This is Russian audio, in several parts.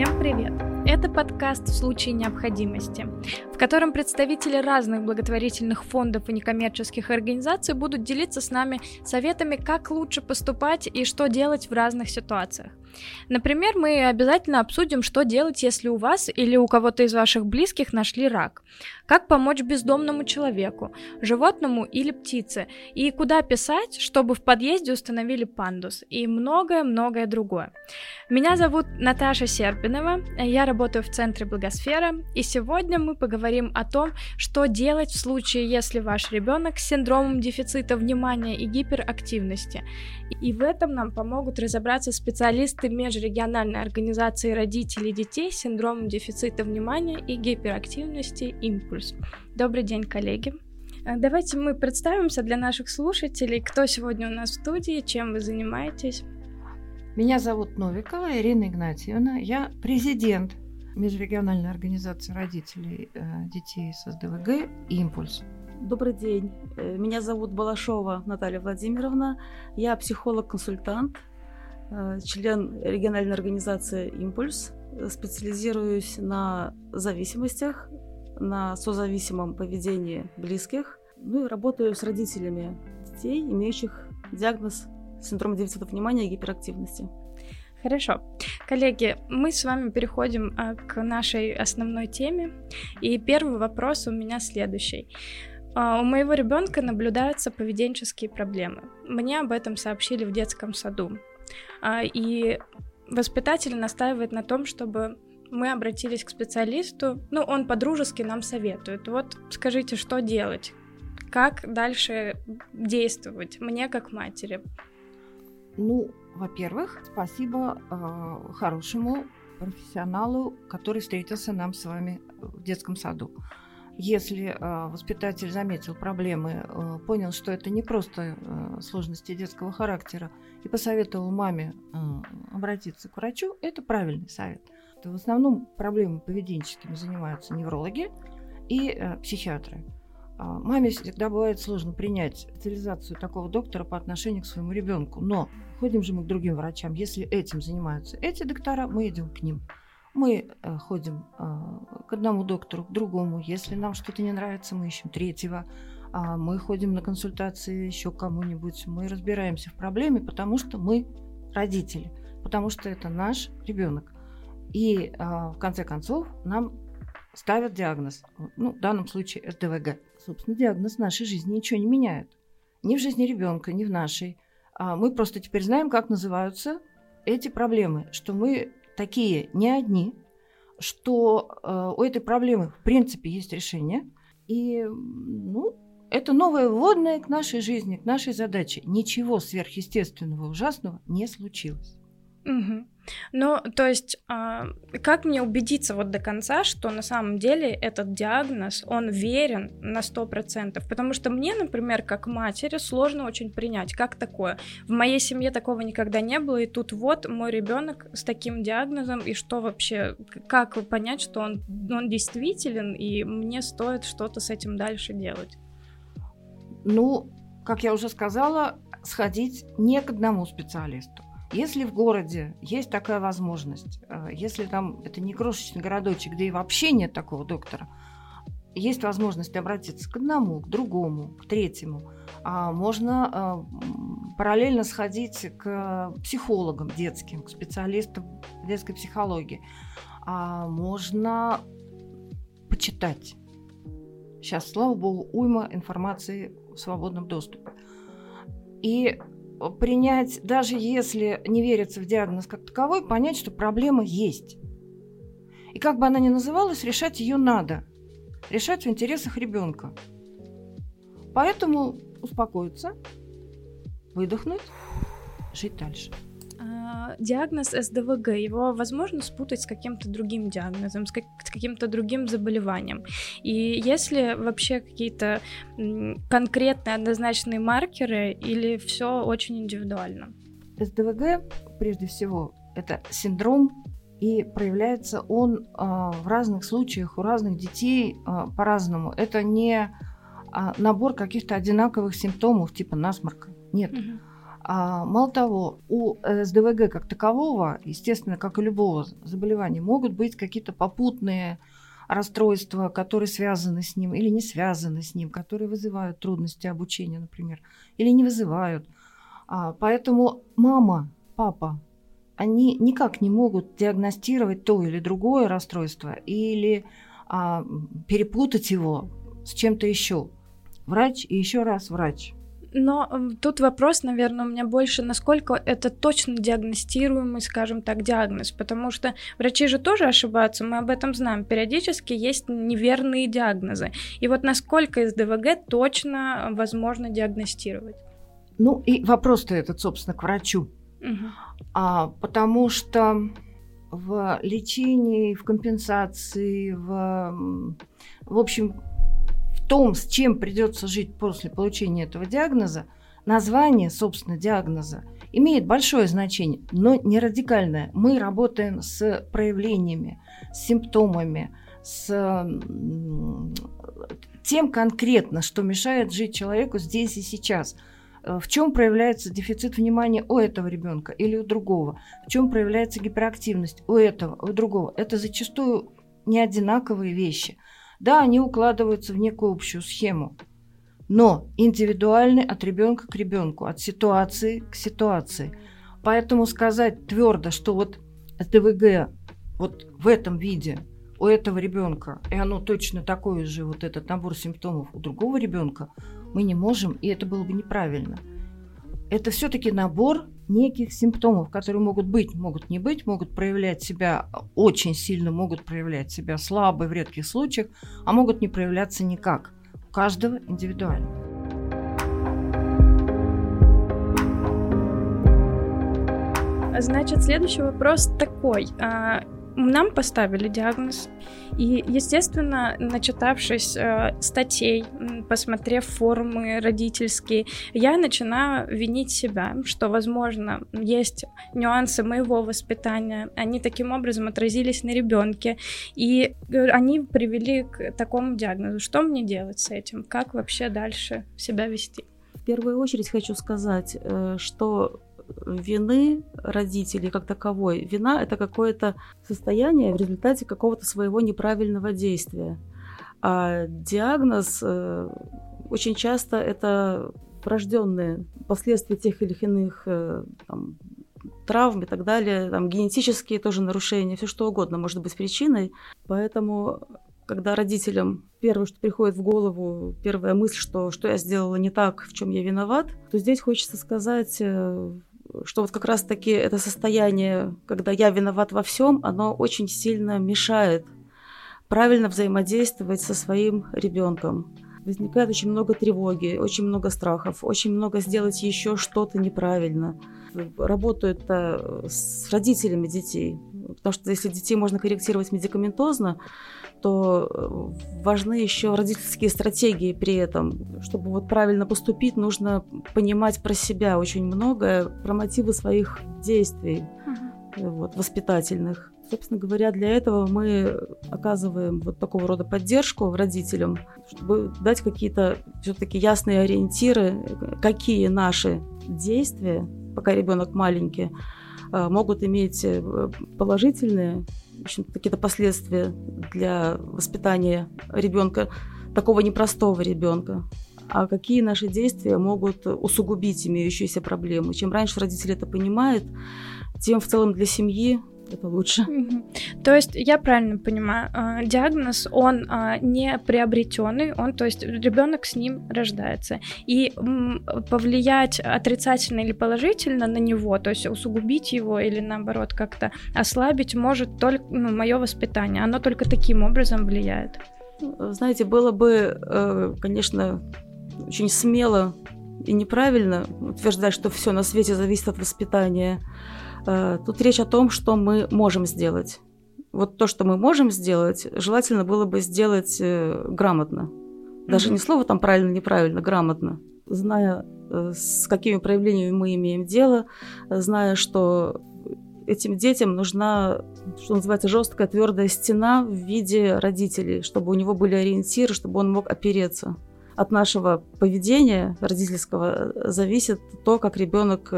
Всем привет! Это подкаст «В случае необходимости», в котором представители разных благотворительных фондов и некоммерческих организаций будут делиться с нами советами, как лучше поступать и что делать в разных ситуациях. Например, мы обязательно обсудим, что делать, если у вас или у кого-то из ваших близких нашли рак. Как помочь бездомному человеку, животному или птице, и куда писать, чтобы в подъезде установили пандус, и многое-многое другое. Меня зовут Наташа Серпинова, я работаю в Центре Благосфера, и сегодня мы поговорим о том, что делать в случае, если ваш ребенок с синдромом дефицита внимания и гиперактивности. И в этом нам помогут разобраться специалисты межрегиональной организации родителей детей с синдромом дефицита внимания и гиперактивности «Импульс». Добрый день, коллеги! Э, давайте мы представимся для наших слушателей, кто сегодня у нас в студии, чем вы занимаетесь. Меня зовут Новикова Ирина Игнатьевна. Я президент межрегиональной организации родителей э, детей с СДВГ «Импульс». Добрый день. Э, меня зовут Балашова Наталья Владимировна. Я психолог-консультант, член региональной организации «Импульс». Специализируюсь на зависимостях, на созависимом поведении близких. Ну и работаю с родителями детей, имеющих диагноз синдрома дефицита внимания и гиперактивности. Хорошо. Коллеги, мы с вами переходим а, к нашей основной теме. И первый вопрос у меня следующий. А, у моего ребенка наблюдаются поведенческие проблемы. Мне об этом сообщили в детском саду. А, и воспитатель настаивает на том, чтобы мы обратились к специалисту. Ну, он по-дружески нам советует. Вот скажите, что делать? Как дальше действовать мне как матери? Ну, во-первых, спасибо э, хорошему профессионалу, который встретился нам с вами в детском саду. Если э, воспитатель заметил проблемы, э, понял, что это не просто э, сложности детского характера, и посоветовал маме обратиться к врачу, это правильный совет. В основном проблемами поведенческими занимаются неврологи и психиатры. А, маме всегда бывает сложно принять специализацию такого доктора по отношению к своему ребенку. Но ходим же мы к другим врачам. Если этим занимаются эти доктора, мы идем к ним. Мы э, ходим э, к одному доктору, к другому. Если нам что-то не нравится, мы ищем третьего. А мы ходим на консультации еще кому-нибудь. Мы разбираемся в проблеме, потому что мы родители, потому что это наш ребенок. И э, в конце концов нам ставят диагноз, ну, в данном случае СДВГ. Собственно, диагноз нашей жизни ничего не меняет. Ни в жизни ребенка, ни в нашей. А мы просто теперь знаем, как называются эти проблемы, что мы такие не одни, что э, у этой проблемы в принципе есть решение. И, ну, это новое вводное к нашей жизни, к нашей задаче. Ничего сверхъестественного, ужасного не случилось. Угу. Ну, то есть, э, как мне убедиться вот до конца, что на самом деле этот диагноз, он верен на 100%? Потому что мне, например, как матери, сложно очень принять, как такое. В моей семье такого никогда не было, и тут вот мой ребенок с таким диагнозом, и что вообще, как понять, что он, он действителен, и мне стоит что-то с этим дальше делать? Ну, как я уже сказала, сходить не к одному специалисту. Если в городе есть такая возможность, э, если там это не крошечный городочек, где и вообще нет такого доктора, есть возможность обратиться к одному, к другому, к третьему. А можно э, параллельно сходить к психологам детским, к специалистам детской психологии. А можно почитать. Сейчас, слава богу, уйма информации в свободном доступе. И принять, даже если не верится в диагноз как таковой, понять, что проблема есть. И как бы она ни называлась, решать ее надо. Решать в интересах ребенка. Поэтому успокоиться, выдохнуть, жить дальше диагноз СДВГ, его возможно спутать с каким-то другим диагнозом, с, как, с каким-то другим заболеванием. И если вообще какие-то конкретные однозначные маркеры или все очень индивидуально? СДВГ, прежде всего, это синдром, и проявляется он э, в разных случаях у разных детей э, по-разному. Это не э, набор каких-то одинаковых симптомов, типа насморка. Нет. Угу А, мало того, у СДВГ как такового, естественно, как и любого заболевания, могут быть какие-то попутные расстройства, которые связаны с ним или не связаны с ним, которые вызывают трудности обучения, например, или не вызывают. А, поэтому мама, папа, они никак не могут диагностировать то или другое расстройство или а, перепутать его с чем-то еще. Врач и еще раз врач. Но тут вопрос, наверное, у меня больше, насколько это точно диагностируемый, скажем так, диагноз, потому что врачи же тоже ошибаются, мы об этом знаем. Периодически есть неверные диагнозы. И вот насколько из ДВГ точно возможно диагностировать? Ну и вопрос-то этот, собственно, к врачу. Угу. А, потому что в лечении, в компенсации, в, в общем, том, с чем придется жить после получения этого диагноза, название, собственно, диагноза имеет большое значение, но не радикальное. Мы работаем с проявлениями, с симптомами, с тем конкретно, что мешает жить человеку здесь и сейчас. В чем проявляется дефицит внимания у этого ребенка или у другого? В чем проявляется гиперактивность у этого, у другого? Это зачастую не одинаковые вещи – да, они укладываются в некую общую схему, но индивидуальны от ребенка к ребенку, от ситуации к ситуации. Поэтому сказать твердо, что вот ДВГ вот в этом виде у этого ребенка, и оно точно такое же, вот этот набор симптомов у другого ребенка, мы не можем, и это было бы неправильно. Это все-таки набор неких симптомов, которые могут быть, могут не быть, могут проявлять себя очень сильно, могут проявлять себя слабо в редких случаях, а могут не проявляться никак. У каждого индивидуально. Значит, следующий вопрос такой. Нам поставили диагноз, и, естественно, начитавшись э, статей, посмотрев форумы родительские, я начинаю винить себя, что, возможно, есть нюансы моего воспитания, они таким образом отразились на ребенке, и э, они привели к такому диагнозу. Что мне делать с этим? Как вообще дальше себя вести? В первую очередь хочу сказать, э, что вины родителей как таковой. Вина – это какое-то состояние в результате какого-то своего неправильного действия. А диагноз э, очень часто это врожденные последствия тех или иных э, там, травм и так далее, там, генетические тоже нарушения, все что угодно может быть причиной. Поэтому когда родителям первое, что приходит в голову, первая мысль, что что я сделала не так, в чем я виноват, то здесь хочется сказать, э, что вот как раз-таки это состояние, когда я виноват во всем, оно очень сильно мешает правильно взаимодействовать со своим ребенком. Возникает очень много тревоги, очень много страхов, очень много сделать еще что-то неправильно. Работают с родителями детей, потому что если детей можно корректировать медикаментозно, то э, важны еще родительские стратегии при этом. Чтобы вот правильно поступить, нужно понимать про себя очень многое, про мотивы своих действий uh-huh. вот, воспитательных. Собственно говоря, для этого мы оказываем вот такого рода поддержку родителям, чтобы дать какие-то все-таки ясные ориентиры, какие наши действия, пока ребенок маленький, э, могут иметь положительные в общем, какие-то последствия для воспитания ребенка, такого непростого ребенка. А какие наши действия могут усугубить имеющиеся проблемы. Чем раньше родители это понимают, тем в целом для семьи это лучше. То есть я правильно понимаю, а, диагноз он а, не приобретенный, он, то есть ребенок с ним рождается, и повлиять отрицательно или положительно на него, то есть усугубить его или наоборот как-то ослабить может только ну, мое воспитание, оно только таким образом влияет. Знаете, было бы, э, конечно, очень смело и неправильно утверждать, что все на свете зависит от воспитания. Э, тут речь о том, что мы можем сделать. Вот то, что мы можем сделать, желательно было бы сделать э, грамотно. Даже mm-hmm. не слово там правильно, неправильно, грамотно. Зная, э, с какими проявлениями мы имеем дело, зная, что этим детям нужна, что называется, жесткая твердая стена в виде родителей, чтобы у него были ориентиры, чтобы он мог опереться. от нашего поведения родительского зависит то, как ребенок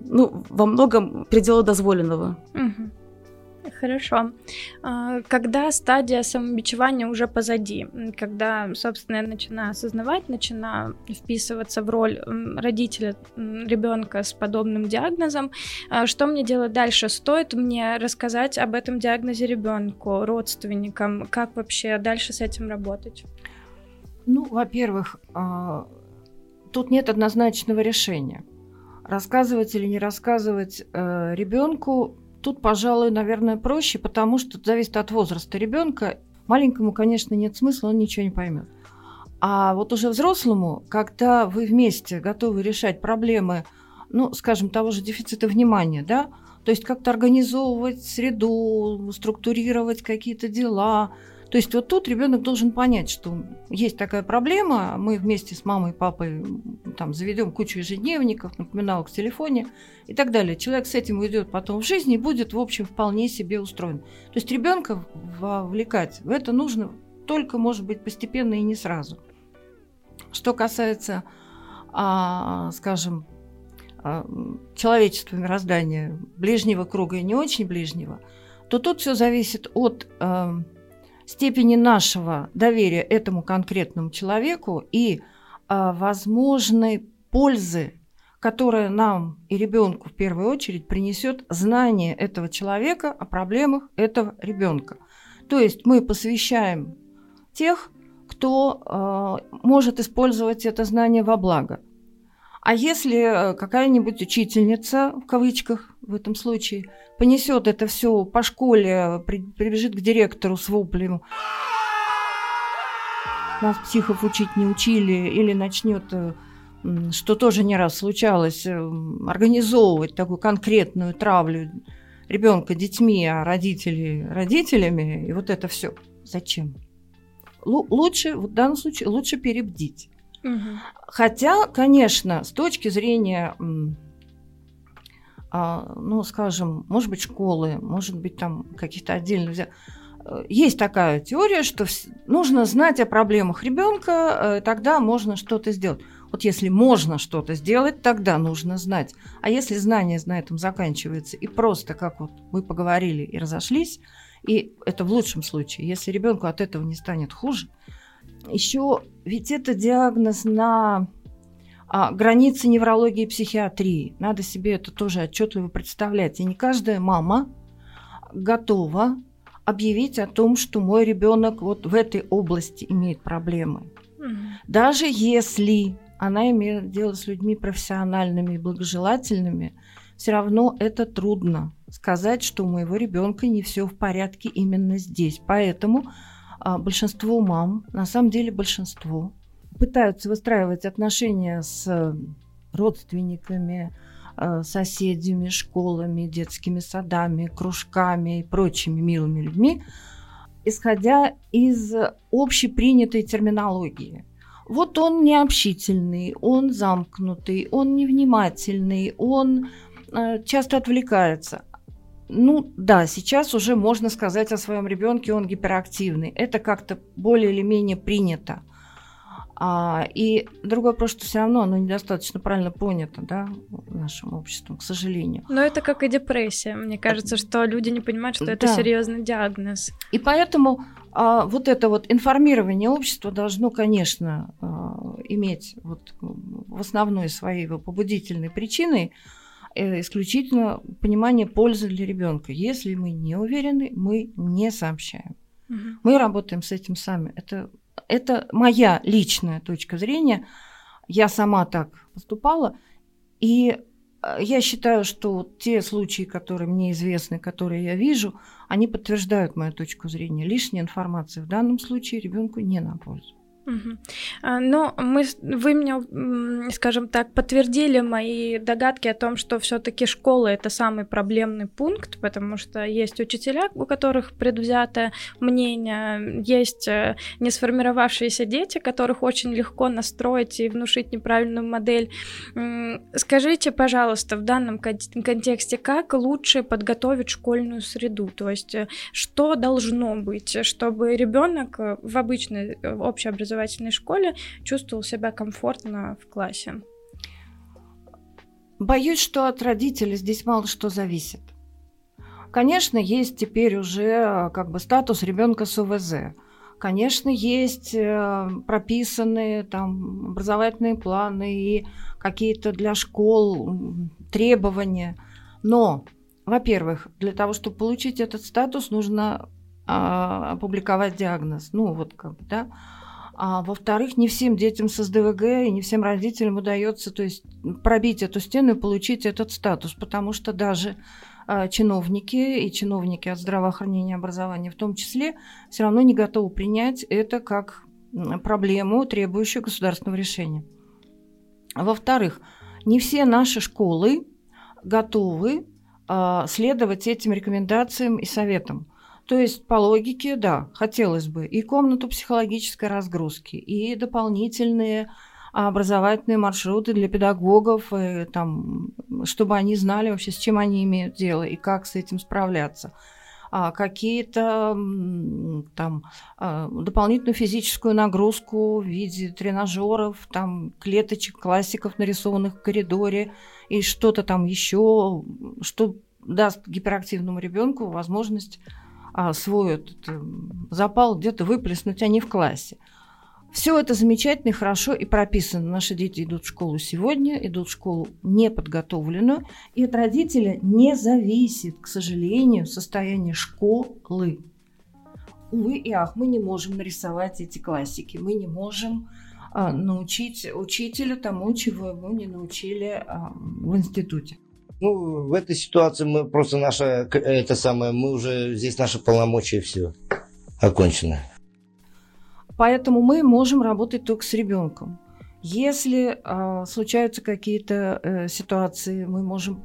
ну, во многом предела дозволенного. Угу. Хорошо. А, когда стадия самобичевания уже позади, когда, собственно, я начинаю осознавать, начинаю вписываться в роль родителя ребенка с подобным диагнозом, а, что мне делать дальше? Стоит мне рассказать об этом диагнозе ребенку, родственникам? Как вообще дальше с этим работать? Ну, во-первых, а, тут нет однозначного решения. Рассказывать или не рассказывать э, ребенку Тут, пожалуй, наверное, проще, потому что это зависит от возраста ребенка. Маленькому, конечно, нет смысла, он ничего не поймет. А вот уже взрослому, когда вы вместе готовы решать проблемы, ну, скажем, того же дефицита внимания, да, то есть как-то организовывать среду, структурировать какие-то дела, то есть вот тут ребенок должен понять, что есть такая проблема, мы вместе с мамой и папой там заведем кучу ежедневников, напоминалок в телефоне и так далее. Человек с этим уйдет потом в жизнь и будет, в общем, вполне себе устроен. То есть ребенка вовлекать в это нужно только, может быть, постепенно и не сразу. Что касается, а, скажем, а, человечества, мироздания, ближнего круга и не очень ближнего, то тут все зависит от а, степени нашего доверия этому конкретному человеку и а, возможной пользы, которая нам и ребенку в первую очередь принесет знание этого человека о проблемах этого ребенка. То есть мы посвящаем тех, кто э, может использовать это знание во благо. А если какая-нибудь учительница, в кавычках в этом случае, понесет это все по школе, прибежит к директору с воплем. Нас психов учить не учили, или начнет, э, что тоже не раз случалось, э, организовывать такую конкретную травлю ребенка детьми, а родителей родителями, и вот это все. Зачем? Л- лучше, в данном случае, лучше перебдить. Угу. Хотя, конечно, с точки зрения ну, скажем, может быть, школы, может быть, там каких-то отдельных... Э, есть такая теория, что нужно знать о проблемах ребенка, э, тогда можно что-то сделать. Вот если можно что-то сделать, тогда нужно знать. А если знание на этом заканчивается и просто, как вот мы поговорили и разошлись, и это в лучшем случае, если ребенку от этого не станет хуже, еще ведь это диагноз на а, границы неврологии и психиатрии. Надо себе это тоже отчетливо представлять. И не каждая мама готова объявить о том, что мой ребенок вот в этой области имеет проблемы. Mm-hmm. Даже если она имеет дело с людьми профессиональными и благожелательными, все равно это трудно сказать, что у моего ребенка не все в порядке именно здесь. Поэтому а, большинство мам, на самом деле большинство, пытаются выстраивать отношения с родственниками, э, соседями, школами, детскими садами, кружками и прочими милыми людьми, исходя из общепринятой терминологии. Вот он необщительный, он замкнутый, он невнимательный, он э, часто отвлекается. Ну да, сейчас уже можно сказать о своем ребенке, он гиперактивный. Это как-то более или менее принято. А, и другой вопрос, что все равно оно недостаточно правильно понято да, нашим обществом, к сожалению. Но это как и депрессия. Мне кажется, что люди не понимают, что это да. серьезный диагноз. И поэтому а, вот это вот информирование общества должно, конечно, а, иметь вот в основной своей побудительной причиной э, исключительно понимание пользы для ребенка. Если мы не уверены, мы не сообщаем. Угу. Мы работаем с этим сами. Это это моя личная точка зрения. Я сама так поступала. И э, я считаю, что те случаи, которые мне известны, которые я вижу, они подтверждают мою точку зрения. Лишняя информация в данном случае ребенку не на пользу. Угу. Но мы, вы мне, скажем так, подтвердили мои догадки о том, что все-таки школа это самый проблемный пункт, потому что есть учителя, у которых предвзятое мнение, есть э, не сформировавшиеся дети, которых очень легко настроить и внушить неправильную модель. Скажите, пожалуйста, в данном контексте, как лучше подготовить школьную среду? То есть, э, что должно быть, чтобы ребенок в обычной общеобразовательной общеобразовательной школе чувствовал себя комфортно в классе? Боюсь, что от родителей здесь мало что зависит. Конечно, есть теперь уже как бы статус ребенка с УВЗ. Конечно, есть э, прописанные там образовательные планы и какие-то для школ требования. Но, во-первых, для того, чтобы получить этот статус, нужно а, опубликовать диагноз. Ну, вот как бы, да. А во-вторых, не всем детям с СДВГ и не всем родителям удается то есть, пробить эту стену и получить этот статус, потому что даже а, чиновники и чиновники от здравоохранения и образования в том числе все равно не готовы принять это как проблему, требующую государственного решения. Во-вторых, не все наши школы готовы а, следовать этим рекомендациям и советам. То есть, по логике, да, хотелось бы и комнату психологической разгрузки, и дополнительные образовательные маршруты для педагогов, и, там, чтобы они знали вообще, с чем они имеют дело и как с этим справляться. А какие-то там а, дополнительную физическую нагрузку в виде тренажеров, там клеточек, классиков, нарисованных в коридоре, и что-то там еще, что даст гиперактивному ребенку возможность свой этот э, запал где-то выплеснуть, а не в классе. Все это замечательно и хорошо и прописано. Наши дети идут в школу сегодня, идут в школу неподготовленную, и от родителя не зависит, к сожалению, состояние школы. Увы и ах, мы не можем нарисовать эти классики, мы не можем а, научить учителя тому, чего ему не научили а, в институте. Ну, в этой ситуации мы просто наша, это самое, мы уже, здесь наши полномочия все окончено. Поэтому мы можем работать только с ребенком. Если э, случаются какие-то э, ситуации, мы можем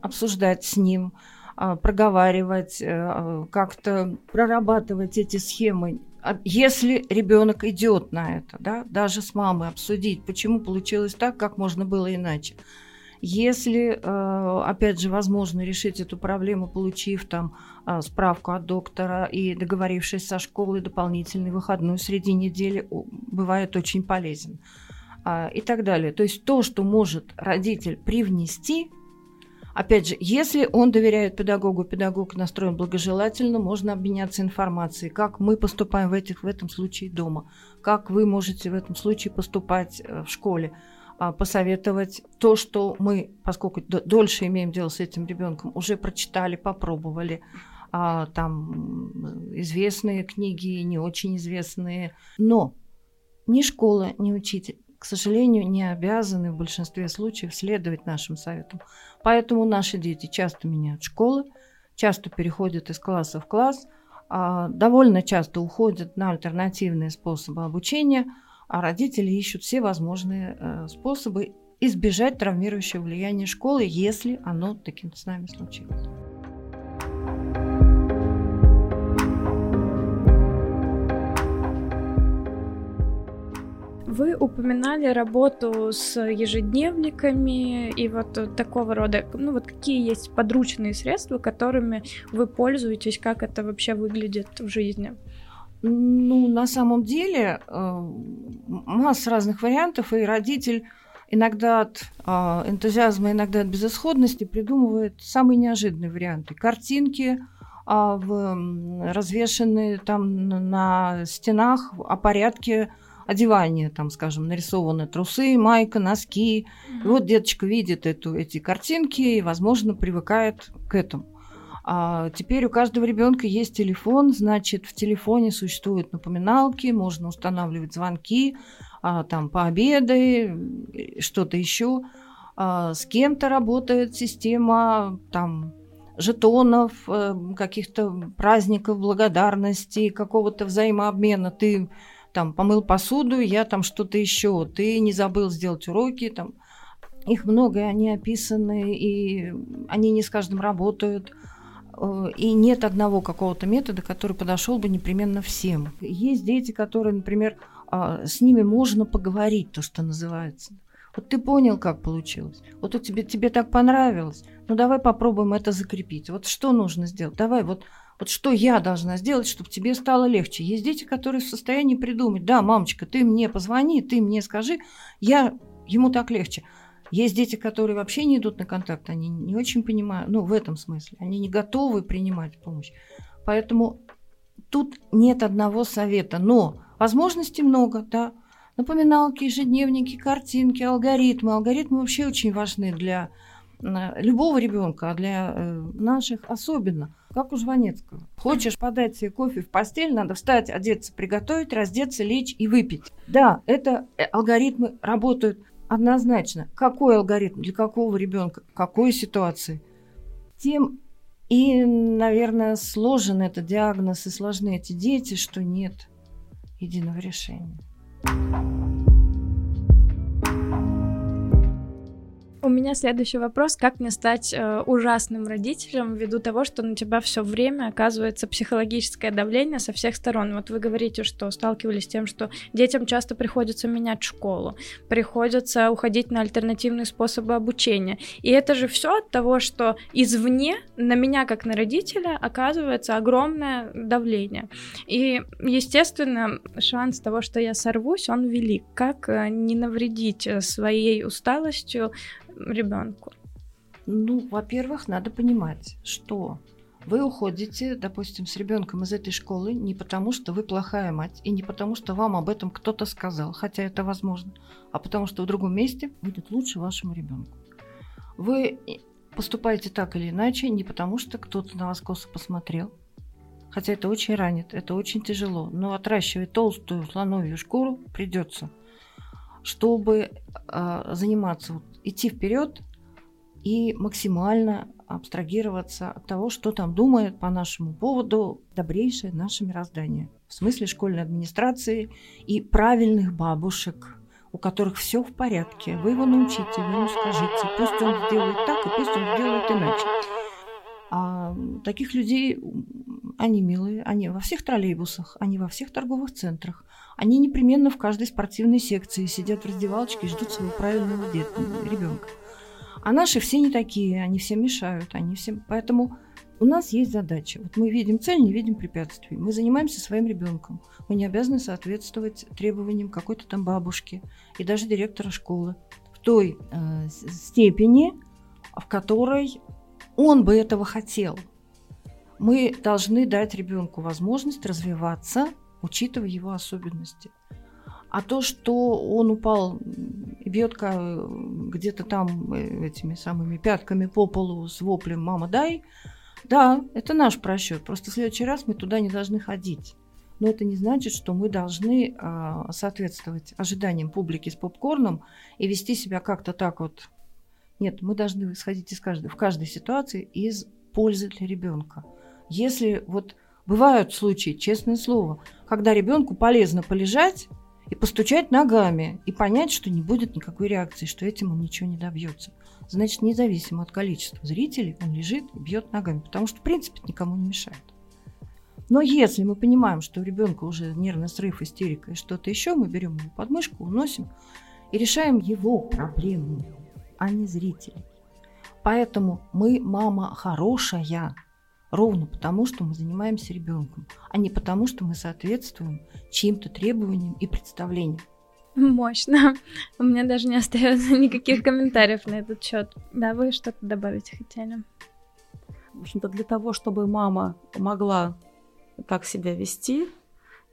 обсуждать с ним, э, проговаривать, э, как-то прорабатывать эти схемы. Если ребенок идет на это, да, даже с мамой обсудить, почему получилось так, как можно было иначе. Если, э, опять же, возможно решить эту проблему, получив там э, справку от доктора и договорившись со школой дополнительный выходной среди недели, бывает очень полезен. А, и так далее. То есть то, что может родитель привнести, Опять же, если он доверяет педагогу, педагог настроен благожелательно, можно обменяться информацией, как мы поступаем в, этих, в этом случае дома, как вы можете в этом случае поступать э, в школе. А, посоветовать то, что мы, поскольку дольше имеем дело с этим ребенком, уже прочитали, попробовали, а, там известные книги, не очень известные. Но ни школа, ни учитель, к сожалению, не обязаны в большинстве случаев следовать нашим советам. Поэтому наши дети часто меняют школы, часто переходят из класса в класс, а, довольно часто уходят на альтернативные способы обучения – а родители ищут все возможные э, способы избежать травмирующего влияния школы, если оно таким с нами случилось. Вы упоминали работу с ежедневниками и вот такого рода, ну вот какие есть подручные средства, которыми вы пользуетесь, как это вообще выглядит в жизни? Ну, на самом деле, э, масса разных вариантов, и родитель иногда от а, энтузиазма, иногда от безысходности придумывает самые неожиданные варианты. Картинки а, развешенные там на стенах о порядке одевания, там, скажем, нарисованы трусы, майка, носки. И вот деточка видит эту, эти картинки и, возможно, привыкает к этому. А теперь у каждого ребенка есть телефон, значит, в телефоне существуют напоминалки, можно устанавливать звонки, а, там пообеды, что-то еще. А, с кем-то работает система там жетонов, э, каких-то праздников благодарности, какого-то взаимообмена. Ты там помыл посуду, я там что-то еще, ты не забыл сделать уроки, там их много, и они описаны, и они не с каждым работают. Э, и нет одного какого-то метода, который подошел бы непременно всем. Есть дети, которые, например, а, с ними можно поговорить, то, что называется. Вот ты понял, как получилось. Вот у тебя, тебе так понравилось. Ну давай попробуем это закрепить. Вот что нужно сделать? Давай вот Вот что я должна сделать, чтобы тебе стало легче? Есть дети, которые в состоянии придумать, да, мамочка, ты мне позвони, ты мне скажи, я, ему так легче. Есть дети, которые вообще не идут на контакт, они не очень понимают, ну, в этом смысле, они не готовы принимать помощь. Поэтому тут нет одного совета, но возможностей много, да. Напоминалки, ежедневники, картинки, алгоритмы. Алгоритмы вообще очень важны для э, любого ребенка, а для э, наших особенно. Как у Жванецкого. Хочешь подать себе кофе в постель, надо встать, одеться, приготовить, раздеться, лечь и выпить. Да, это э, алгоритмы работают однозначно. Какой алгоритм, для какого ребенка, какой ситуации. Тем и, наверное, сложен этот диагноз и сложны эти дети, что нет единого решения. У меня следующий вопрос. Как мне стать э, ужасным родителем ввиду того, что на тебя все время оказывается психологическое давление со всех сторон? Вот вы говорите, что сталкивались с тем, что детям часто приходится менять школу, приходится уходить на альтернативные способы обучения. И это же все от того, что извне на меня, как на родителя, оказывается огромное давление. И, естественно, шанс того, что я сорвусь, он велик. Как э, не навредить своей усталостью ребенку? Ну, во-первых, надо понимать, что вы уходите, допустим, с ребенком из этой школы не потому, что вы плохая мать, и не потому, что вам об этом кто-то сказал, хотя это возможно, а потому что в другом месте будет лучше вашему ребенку. Вы поступаете так или иначе не потому, что кто-то на вас косо посмотрел, хотя это очень ранит, это очень тяжело, но отращивать толстую слоновью шкуру придется, чтобы э, заниматься вот идти вперед и максимально абстрагироваться от того, что там думает по нашему поводу добрейшее наше мироздание. В смысле школьной администрации и правильных бабушек, у которых все в порядке. Вы его научите, вы ему скажите, пусть он сделает так, и пусть он сделает иначе. А таких людей, они милые, они во всех троллейбусах, они во всех торговых центрах, они непременно в каждой спортивной секции сидят в раздевалочке и ждут своего правильного ребенка. А наши все не такие, они все мешают, они все... Поэтому у нас есть задача. Вот мы видим цель, не видим препятствий. Мы занимаемся своим ребенком. Мы не обязаны соответствовать требованиям какой-то там бабушки и даже директора школы в той э, степени, в которой он бы этого хотел. Мы должны дать ребенку возможность развиваться учитывая его особенности. А то, что он упал и бьет где-то там э, этими самыми пятками по полу с воплем «мама, дай», да, это наш просчет. Просто в следующий раз мы туда не должны ходить. Но это не значит, что мы должны э, соответствовать ожиданиям публики с попкорном и вести себя как-то так вот. Нет, мы должны исходить из каждой, в каждой ситуации из пользы для ребенка. Если вот Бывают случаи, честное слово, когда ребенку полезно полежать и постучать ногами, и понять, что не будет никакой реакции, что этим он ничего не добьется. Значит, независимо от количества зрителей, он лежит и бьет ногами, потому что, в принципе, никому не мешает. Но если мы понимаем, что у ребенка уже нервный срыв, истерика и что-то еще, мы берем его под мышку, уносим и решаем его проблему, а не зрителей. Поэтому мы мама хорошая, Ровно потому, что мы занимаемся ребенком, а не потому, что мы соответствуем чьим-то требованиям и представлениям. Мощно. У меня даже не остается никаких комментариев на этот счет. Да, вы что-то добавить хотели? В общем-то, для того, чтобы мама могла так себя вести,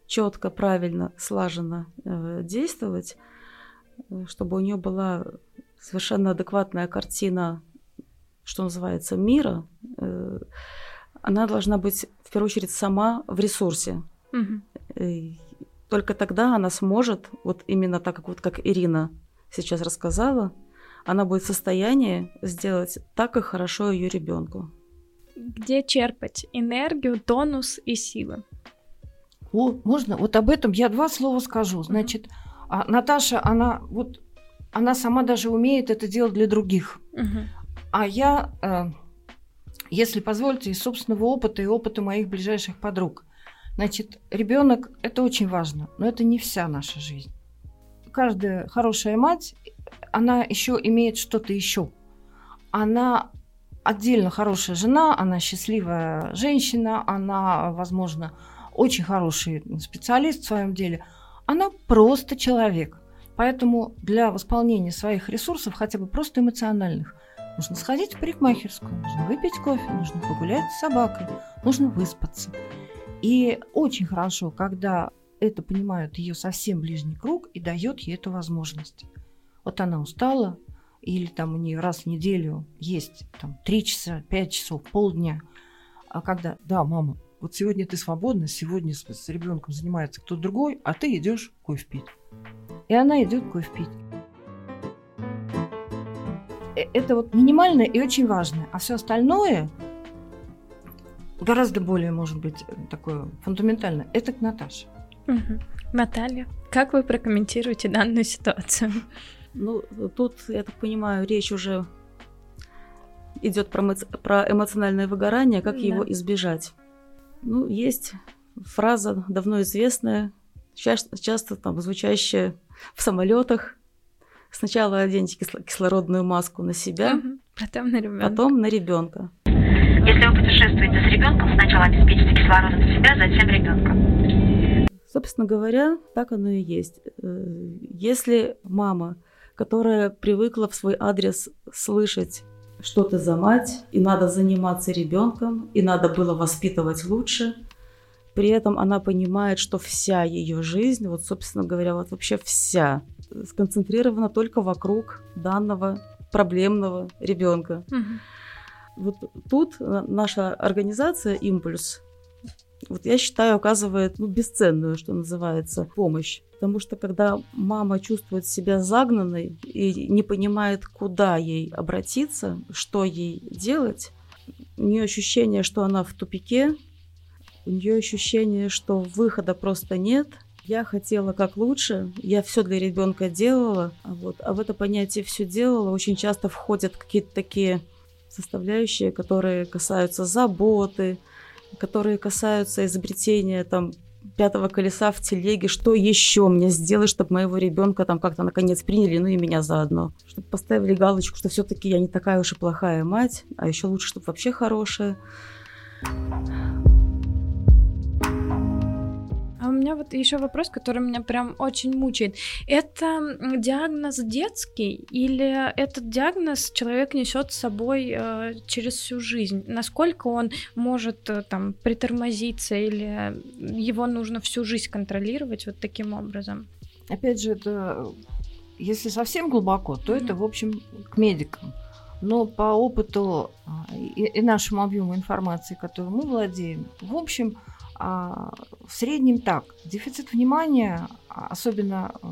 четко, правильно, слаженно э, действовать, э, чтобы у нее была совершенно адекватная картина, что называется, мира, э, она должна быть в первую очередь сама в ресурсе. Угу. Только тогда она сможет, вот именно так, как, вот, как Ирина сейчас рассказала, она будет в состоянии сделать так, как хорошо ее ребенку. Где черпать энергию, тонус и силы? О, можно? Вот об этом я два слова скажу. Значит, а Наташа, она вот она сама даже умеет это делать для других. Угу. А я э, если позволите, из собственного опыта и опыта моих ближайших подруг. Значит, ребенок это очень важно, но это не вся наша жизнь. Каждая хорошая мать, она еще имеет что-то еще. Она отдельно хорошая жена, она счастливая женщина, она, возможно, очень хороший специалист в своем деле. Она просто человек. Поэтому для восполнения своих ресурсов, хотя бы просто эмоциональных, нужно сходить в парикмахерскую, нужно выпить кофе, нужно погулять с собакой, нужно выспаться. И очень хорошо, когда это понимают ее совсем ближний круг и дает ей эту возможность. Вот она устала, или там у нее раз в неделю есть там 3 часа, 5 часов, полдня. А когда, да, мама, вот сегодня ты свободна, сегодня с, с ребенком занимается кто-то другой, а ты идешь кофе пить. И она идет кофе пить. Э, это вот минимальное и очень важное. А все остальное гораздо более, может быть, такое фундаментальное. Это к Наташе. Угу. Наталья, как вы прокомментируете данную ситуацию? Ну, тут, я так понимаю, речь уже идет про, эмо- про эмоциональное выгорание, как да. его избежать. Ну, есть фраза давно известная, часто, часто там звучащая в самолетах. Сначала оденьте кислородную маску на себя, угу. потом на ребенка. Потом на ребенка. Если вы путешествуете с ребенком, сначала обеспечьте кислородом себя, затем ребенка. Собственно говоря, так оно и есть. Э, если мама которая привыкла в свой адрес слышать что ты за мать, и надо заниматься ребенком, и надо было воспитывать лучше. При этом она понимает, что вся ее жизнь, вот, собственно говоря, вот вообще вся, сконцентрирована только вокруг данного проблемного ребенка. Угу. Вот тут наша организация «Импульс» вот я считаю, оказывает ну, бесценную, что называется, помощь. Потому что когда мама чувствует себя загнанной и не понимает, куда ей обратиться, что ей делать, у нее ощущение, что она в тупике, у нее ощущение, что выхода просто нет. Я хотела как лучше, я все для ребенка делала, а вот, а в это понятие все делала очень часто входят какие-то такие составляющие, которые касаются заботы, которые касаются изобретения там пятого колеса в телеге, что еще мне сделать, чтобы моего ребенка там как-то наконец приняли, ну и меня заодно. Чтобы поставили галочку, что все-таки я не такая уж и плохая мать, а еще лучше, чтобы вообще хорошая. У меня вот еще вопрос, который меня прям очень мучает. Это диагноз детский или этот диагноз человек несет с собой э, через всю жизнь? Насколько он может э, там притормозиться или его нужно всю жизнь контролировать вот таким образом? Опять же, это если совсем глубоко, то mm-hmm. это, в общем, к медикам. Но по опыту а, и, и нашему объему информации, которую мы владеем, в общем, а, в среднем так. Дефицит внимания, а, особенно э,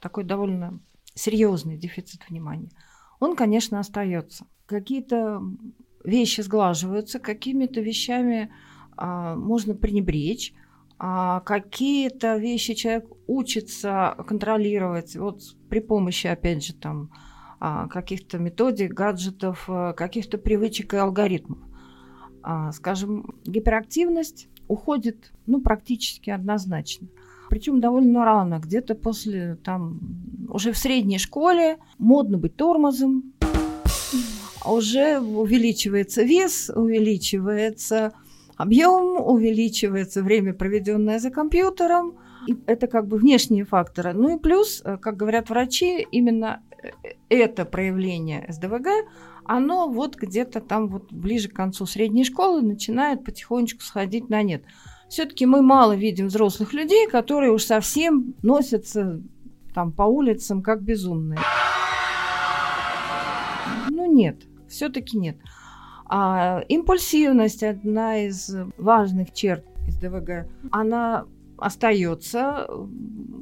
такой довольно серьезный дефицит внимания, он, конечно, остается. Какие-то вещи сглаживаются, какими-то вещами а, можно пренебречь, какие-то вещи человек учится контролировать вот при помощи, опять же, там каких-то методик, гаджетов, э, каких-то привычек и алгоритмов. Скажем, гиперактивность уходит ну, практически однозначно. Причем довольно рано, где-то после, там, уже в средней школе модно быть тормозом, уже увеличивается вес, увеличивается объем, увеличивается время, проведенное за компьютером. И это как бы внешние факторы. Ну и плюс, э, как говорят врачи, именно э, это проявление СДВГ, оно вот где-то там вот ближе к концу средней школы начинает потихонечку сходить на нет. Все-таки мы мало видим взрослых людей, которые уж совсем носятся там по улицам как безумные. Ну нет, все-таки нет. А импульсивность одна из важных черт из ДВГ. Она остается.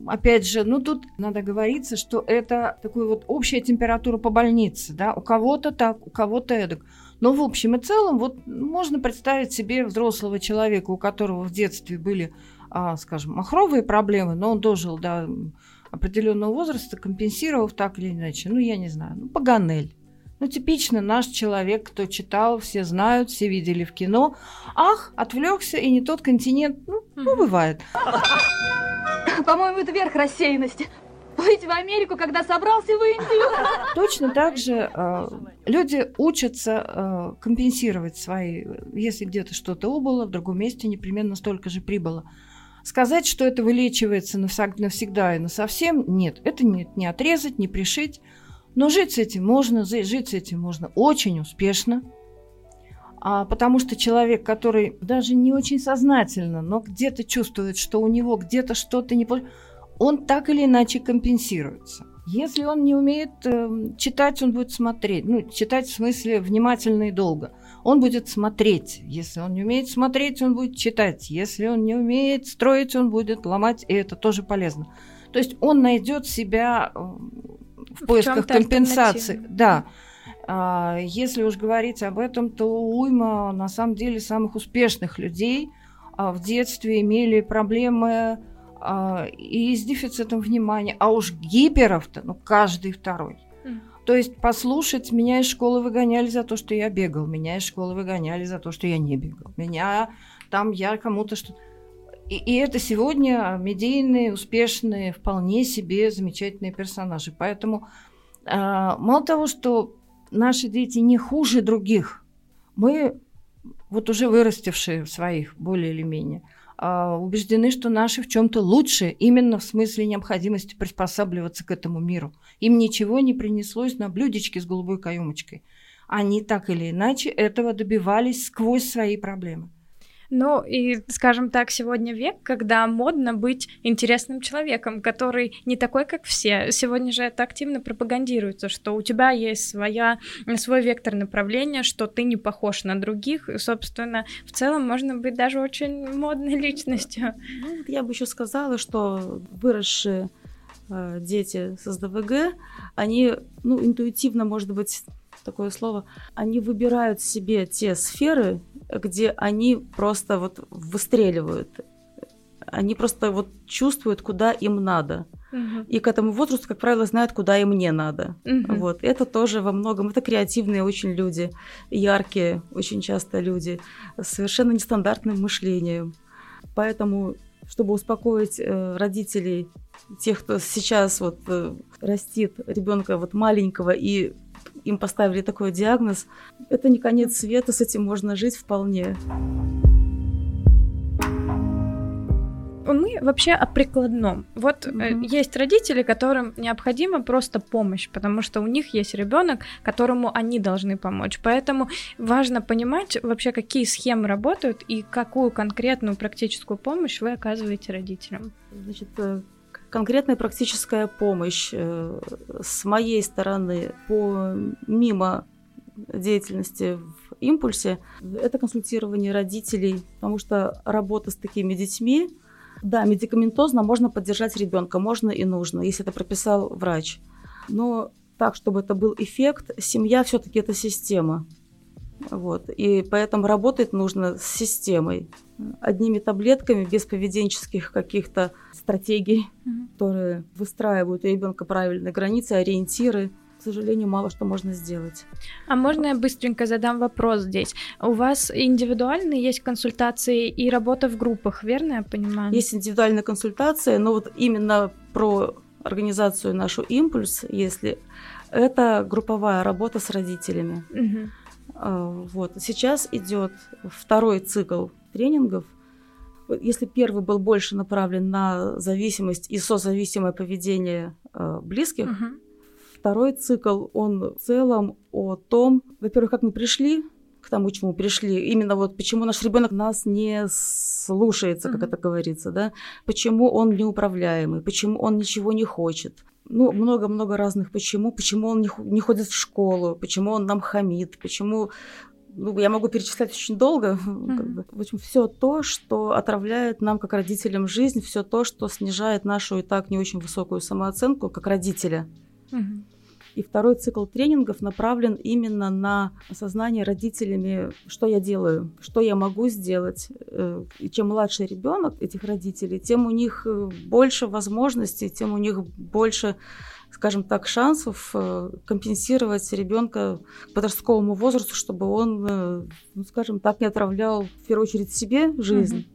Опять же, ну тут надо говориться, что это такая вот общая температура по больнице, да, у кого-то так, у кого-то эдак. Но в общем и целом вот можно представить себе взрослого человека, у которого в детстве были, а, скажем, махровые проблемы, но он дожил до определенного возраста, компенсировав так или иначе, ну я не знаю, ну Паганель ну, типично наш человек, кто читал, все знают, все видели в кино. Ах, отвлекся, и не тот континент. Ну, ну бывает. По-моему, это верх рассеянности. успеть в Америку, когда собрался в Индию. Точно так же э, люди учатся э, компенсировать свои, если где-то что-то убыло, в другом месте непременно столько же прибыло. Сказать, что это вылечивается навсегда и на совсем, нет, это не, не отрезать, не пришить. Но жить с этим можно, жить с этим можно очень успешно. А, потому что человек, который даже не очень сознательно, но где-то чувствует, что у него где-то что-то не он так или иначе компенсируется. Если он не умеет э, читать, он будет смотреть. Ну, читать в смысле внимательно и долго. Он будет смотреть. Если он не умеет смотреть, он будет читать. Если он не умеет строить, он будет ломать, и это тоже полезно. То есть он найдет себя э, в поисках в компенсации. Да. А, если уж говорить об этом, то уйма на самом деле самых успешных людей а, в детстве имели проблемы а, и с дефицитом внимания, а уж гиперов-то, ну, каждый второй. То есть послушать, меня из школы выгоняли за то, что я бегал, меня из школы выгоняли за то, что я не бегал, меня там я кому-то что и, и это сегодня медийные, успешные, вполне себе замечательные персонажи. Поэтому э, мало того, что наши дети не хуже других. Мы, вот уже вырастившие своих, более или менее, а, убеждены, что наши в чем-то лучше, именно в смысле необходимости приспосабливаться к этому миру. Им ничего не принеслось на блюдечке с голубой каемочкой. Они так или иначе этого добивались сквозь свои проблемы. Ну и, скажем так, сегодня век, когда модно быть интересным человеком, который не такой, как все. Сегодня же это активно пропагандируется, что у тебя есть своя, свой вектор направления, что ты не похож на других, и, собственно, в целом можно быть даже очень модной личностью. Ну, я бы еще сказала, что выросшие э, дети с СДВГ, они, ну, интуитивно, может быть, такое слово, они выбирают себе те сферы, где они просто вот выстреливают. Они просто вот чувствуют, куда им надо. Uh-huh. И к этому возрасту, как правило, знают, куда им не надо. Uh-huh. Вот. Это тоже во многом, это креативные очень люди, яркие очень часто люди, с совершенно нестандартным мышлением. Поэтому, чтобы успокоить э, родителей, тех, кто сейчас вот э, растит ребенка вот маленького и им поставили такой диагноз, это не конец света, с этим можно жить вполне. мы вообще о прикладном. Вот угу. э, есть родители, которым необходима просто помощь, потому что у них есть ребенок, которому они должны помочь. Поэтому важно понимать вообще, какие схемы работают и какую конкретную практическую помощь вы оказываете родителям. Значит, э, конкретная практическая помощь э, с моей стороны по мимо деятельности в импульсе это консультирование родителей, потому что работа с такими детьми, да, медикаментозно можно поддержать ребенка, можно и нужно, если это прописал врач. Но так, чтобы это был эффект, семья все-таки это система. Вот. И поэтому работать нужно с системой. Одними таблетками, без поведенческих каких-то стратегий, mm-hmm. которые выстраивают у ребенка правильные границы, ориентиры. К сожалению, мало что можно сделать. А можно я быстренько задам вопрос здесь? У вас индивидуальные есть консультации и работа в группах, верно я понимаю? Есть индивидуальная консультация, но вот именно про организацию нашу «Импульс», если это групповая работа с родителями. Угу. А, вот. Сейчас идет второй цикл тренингов. Если первый был больше направлен на зависимость и созависимое поведение а, близких, угу. второй цикл, он в целом о том, во-первых, как мы пришли к тому, чему пришли, именно вот почему наш ребенок нас не слушается, как mm-hmm. это говорится, да, почему он неуправляемый, почему он ничего не хочет, ну, много-много разных почему. Почему он не, не ходит в школу, почему он нам хамит, почему... Ну, я могу перечислять очень долго. Mm-hmm. Как бы. В общем, все то, что отравляет нам, как родителям, жизнь, все то, что снижает нашу и так не очень высокую самооценку, как родителя. Mm-hmm. И второй цикл тренингов направлен именно на осознание родителями, что я делаю, что я могу сделать. Э, и чем младше ребенок этих родителей, тем у них э, больше возможностей, тем у них больше скажем так, шансов э, компенсировать ребенка к подростковому возрасту, чтобы он, ну, скажем так, не отравлял в первую очередь себе жизнь.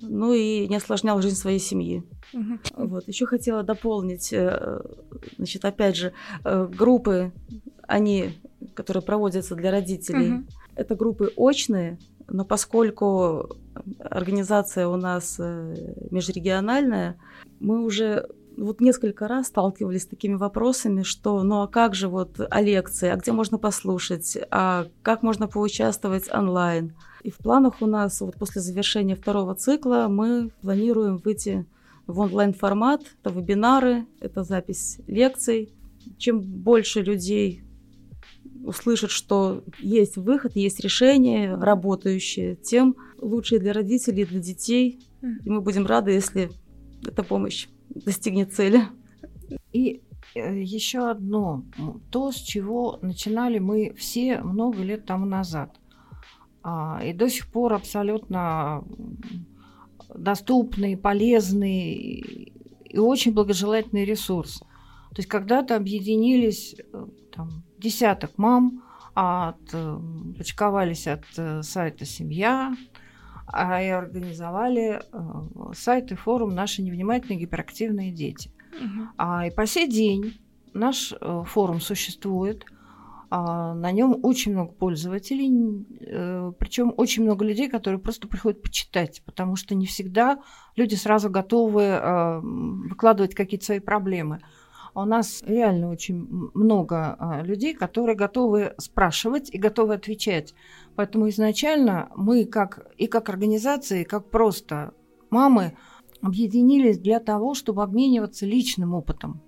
Ну и не осложнял жизнь своей семьи. Мгм. Вот. Еще хотела дополнить, э, значит, опять же, э, группы, они, которые проводятся для родителей, Мгм. это группы очные, но поскольку организация у нас э, межрегиональная, мы уже вот несколько раз сталкивались с такими вопросами, что ну а как же вот а лекции, а где можно послушать, а как можно поучаствовать онлайн. И в планах у нас вот после завершения второго цикла мы планируем выйти в онлайн-формат. Это вебинары, это запись лекций. Чем больше людей услышат, что есть выход, есть решение работающее, тем лучше и для родителей, и для детей. И мы будем рады, если эта помощь достигнет цели. И э, еще одно, то, с чего начинали мы все много лет тому назад. А, и до сих пор абсолютно доступный, полезный и очень благожелательный ресурс. То есть когда-то объединились э, там, десяток мам, от, э, почковались от сайта «Семья», а и организовали э, сайт и форум «Наши невнимательные гиперактивные дети». Мгм. А, и по сей день наш э, форум существует. А, на нем очень много пользователей, э, причем очень много людей, которые просто приходят почитать, потому что не всегда люди сразу готовы выкладывать какие-то свои проблемы. А у нас реально очень много а, людей, которые готовы спрашивать и готовы отвечать. Поэтому изначально мы как и как организация, и как просто мамы объединились для того, чтобы обмениваться личным опытом.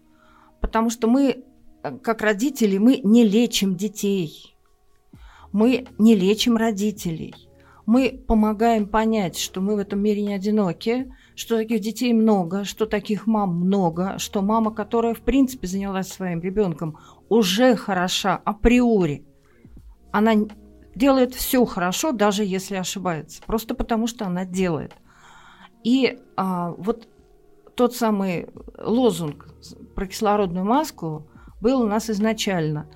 Потому что мы, э, как родители, мы не лечим детей. Мы не лечим родителей. Мы помогаем понять, что мы в этом мире не одиноки, что таких детей много, что таких мам много, что мама, которая в принципе занялась своим ребенком, уже хороша априори. Она делает все хорошо, даже если ошибается, просто потому что она делает. И а, вот тот самый лозунг про кислородную маску был у нас изначально.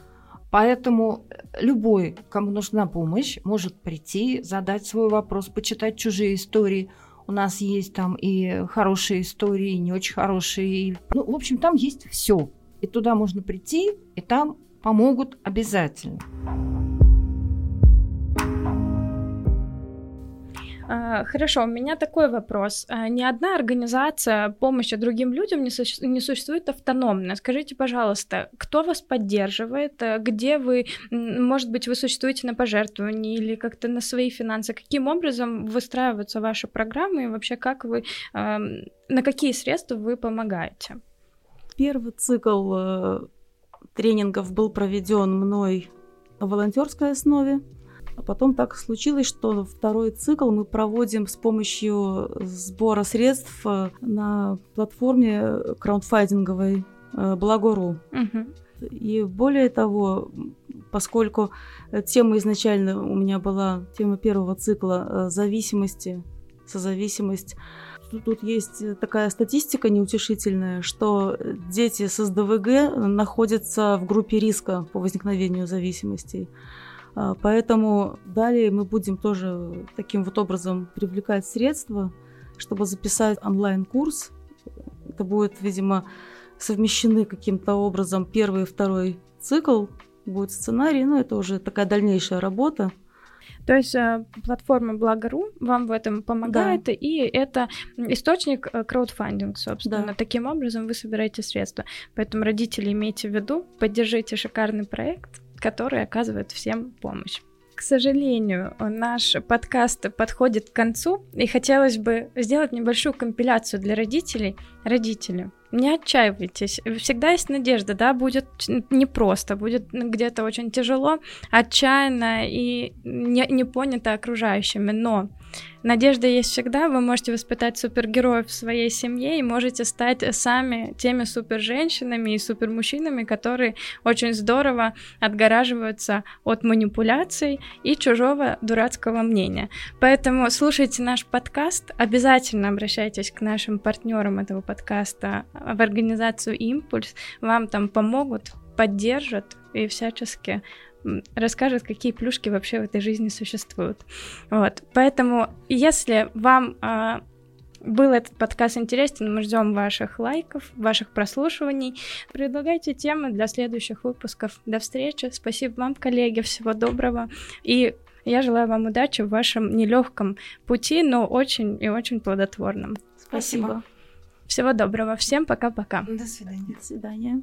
Поэтому любой, кому нужна помощь, может прийти, задать свой вопрос, почитать чужие истории. У нас есть там и хорошие истории, и не очень хорошие. Ну, в общем, там есть все. И туда можно прийти, и там помогут обязательно. Хорошо, у меня такой вопрос. А, Ни одна организация помощи другим людям не, суще- не существует автономно. Скажите, пожалуйста, кто вас поддерживает? А, Где вы, может быть, вы существуете на пожертвовании или как-то на свои финансы? Каким образом выстраиваются ваши программы и вообще как вы, на какие средства вы помогаете? Первый цикл э, тренингов был проведен мной на волонтерской основе. А потом так случилось, что второй цикл мы проводим с помощью сбора средств э, на платформе краундфандинговой э, Благо.ру. И более того, поскольку тема изначально у меня была, тема первого цикла э, зависимости, созависимость, тут, тут есть такая статистика неутешительная, что дети с СДВГ находятся в группе риска по возникновению зависимостей. А, Поэтому далее мы будем тоже таким вот образом привлекать средства, чтобы записать онлайн-курс. Это будет, видимо, совмещены каким-то образом первый и второй цикл, будет сценарий, но это уже такая дальнейшая работа. То есть э, платформа Благо.ру вам в этом помогает, и это источник э, краудфандинг, собственно. Да. Таким образом вы собираете средства. Поэтому, родители, имейте в виду, поддержите шикарный проект, который оказывает всем помощь. К сожалению, наш подкаст подходит к концу, и хотелось бы сделать небольшую компиляцию для родителей. Родители, не отчаивайтесь, всегда есть надежда, да, будет непросто, будет где-то очень тяжело, отчаянно и не, не понято окружающими, но надежда есть всегда, вы можете воспитать супергероев в своей семье и можете стать сами теми суперженщинами и супермужчинами, которые очень здорово отгораживаются от манипуляций и чужого дурацкого мнения. Поэтому слушайте наш подкаст, обязательно обращайтесь к нашим партнерам этого подкаста в организацию «Импульс», вам там помогут, поддержат и всячески м, расскажут, какие плюшки вообще в этой жизни существуют. Вот. Поэтому, если вам а, был этот подкаст интересен, мы ждем ваших лайков, ваших прослушиваний. Предлагайте темы для следующих выпусков. До встречи. Спасибо вам, коллеги. Всего доброго. И я желаю вам удачи в вашем нелегком пути, но очень и очень плодотворном. Спасибо. Всего доброго. Всем пока-пока. До свидания. До свидания.